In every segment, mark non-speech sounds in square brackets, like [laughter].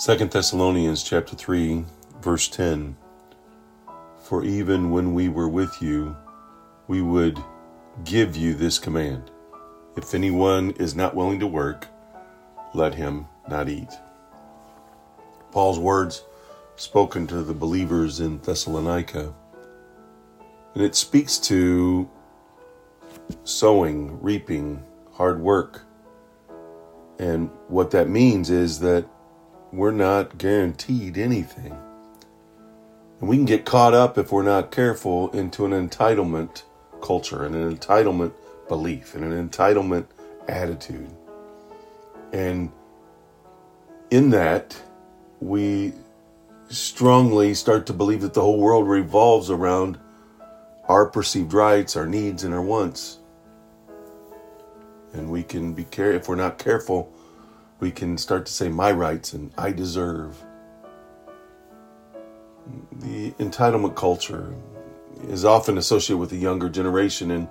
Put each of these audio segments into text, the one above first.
Second Thessalonians chapter 3 verse 10 For even when we were with you we would give you this command. If anyone is not willing to work let him not eat. Paul's words spoken to the believers in Thessalonica and it speaks to sowing reaping hard work. And what that means is that we're not guaranteed anything. And we can get caught up if we're not careful into an entitlement culture and an entitlement belief and an entitlement attitude. And in that, we strongly start to believe that the whole world revolves around our perceived rights, our needs, and our wants. And we can be care if we're not careful, we can start to say my rights and I deserve. The entitlement culture is often associated with the younger generation and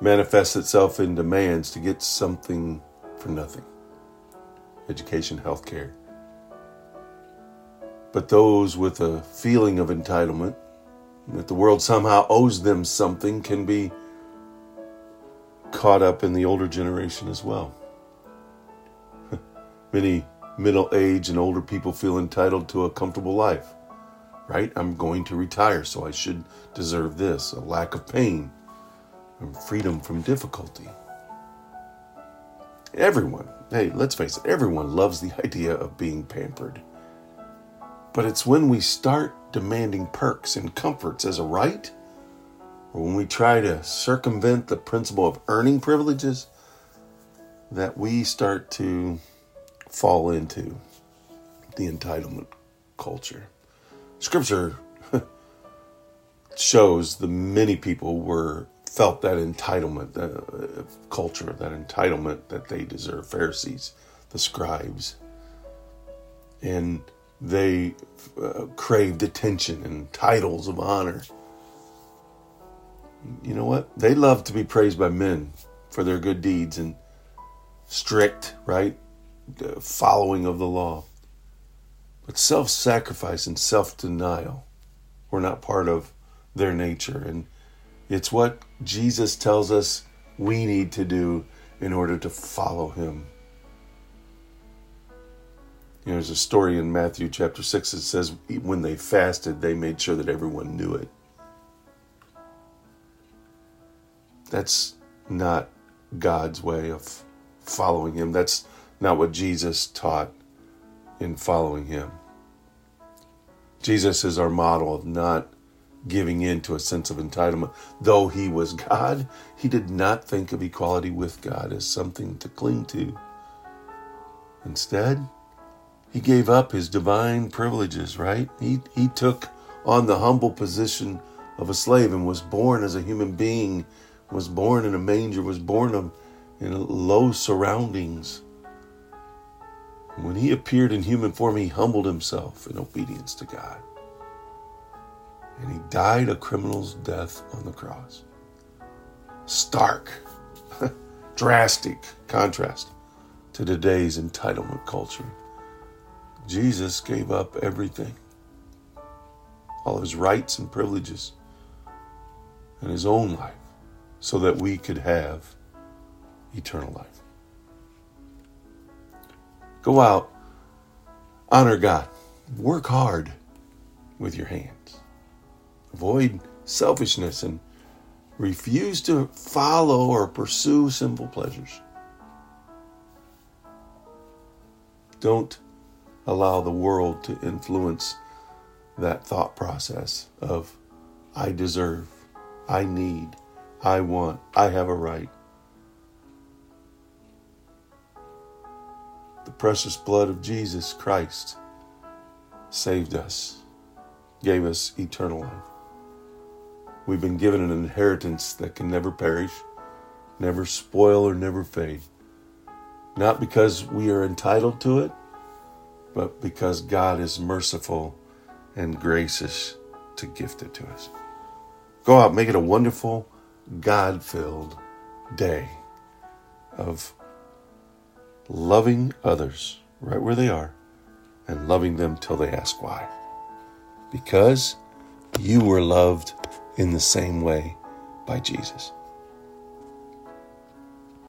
manifests itself in demands to get something for nothing education, healthcare. But those with a feeling of entitlement, that the world somehow owes them something, can be caught up in the older generation as well. Many middle aged and older people feel entitled to a comfortable life, right? I'm going to retire, so I should deserve this a lack of pain and freedom from difficulty. Everyone, hey, let's face it, everyone loves the [laughs] idea of being pampered. But it's when we start demanding perks and comforts as a right, or when we try to circumvent the principle of earning privileges, that we start to fall into the entitlement culture. Scripture [laughs] shows the many people were felt that entitlement that uh, culture, that entitlement that they deserve. Pharisees, the scribes, and they uh, craved attention and titles of honor. You know what? They love to be praised by men for their good deeds and strict, right? Following of the law. But self sacrifice and self denial were not part of their nature. And it's what Jesus tells us we need to do in order to follow him. You know, there's a story in Matthew chapter 6 that says when they fasted, they made sure that everyone knew it. That's not God's way of following him. That's not what Jesus taught in following him. Jesus is our model of not giving in to a sense of entitlement. Though he was God, he did not think of equality with God as something to cling to. Instead, he gave up his divine privileges, right? He, he took on the humble position of a slave and was born as a human being, was born in a manger, was born in low surroundings. When he appeared in human form, he humbled himself in obedience to God. And he died a criminal's death on the cross. Stark, [laughs] drastic contrast to today's entitlement culture. Jesus gave up everything, all his rights and privileges, and his own life, so that we could have eternal life. Go out, honor God, work hard with your hands. Avoid selfishness and refuse to follow or pursue simple pleasures. Don't allow the world to influence that thought process of I deserve, I need, I want, I have a right. Precious blood of Jesus Christ saved us, gave us eternal life. We've been given an inheritance that can never perish, never spoil, or never fade. Not because we are entitled to it, but because God is merciful and gracious to gift it to us. Go out, make it a wonderful, God filled day of loving others right where they are and loving them till they ask why. Because you were loved in the same way by Jesus.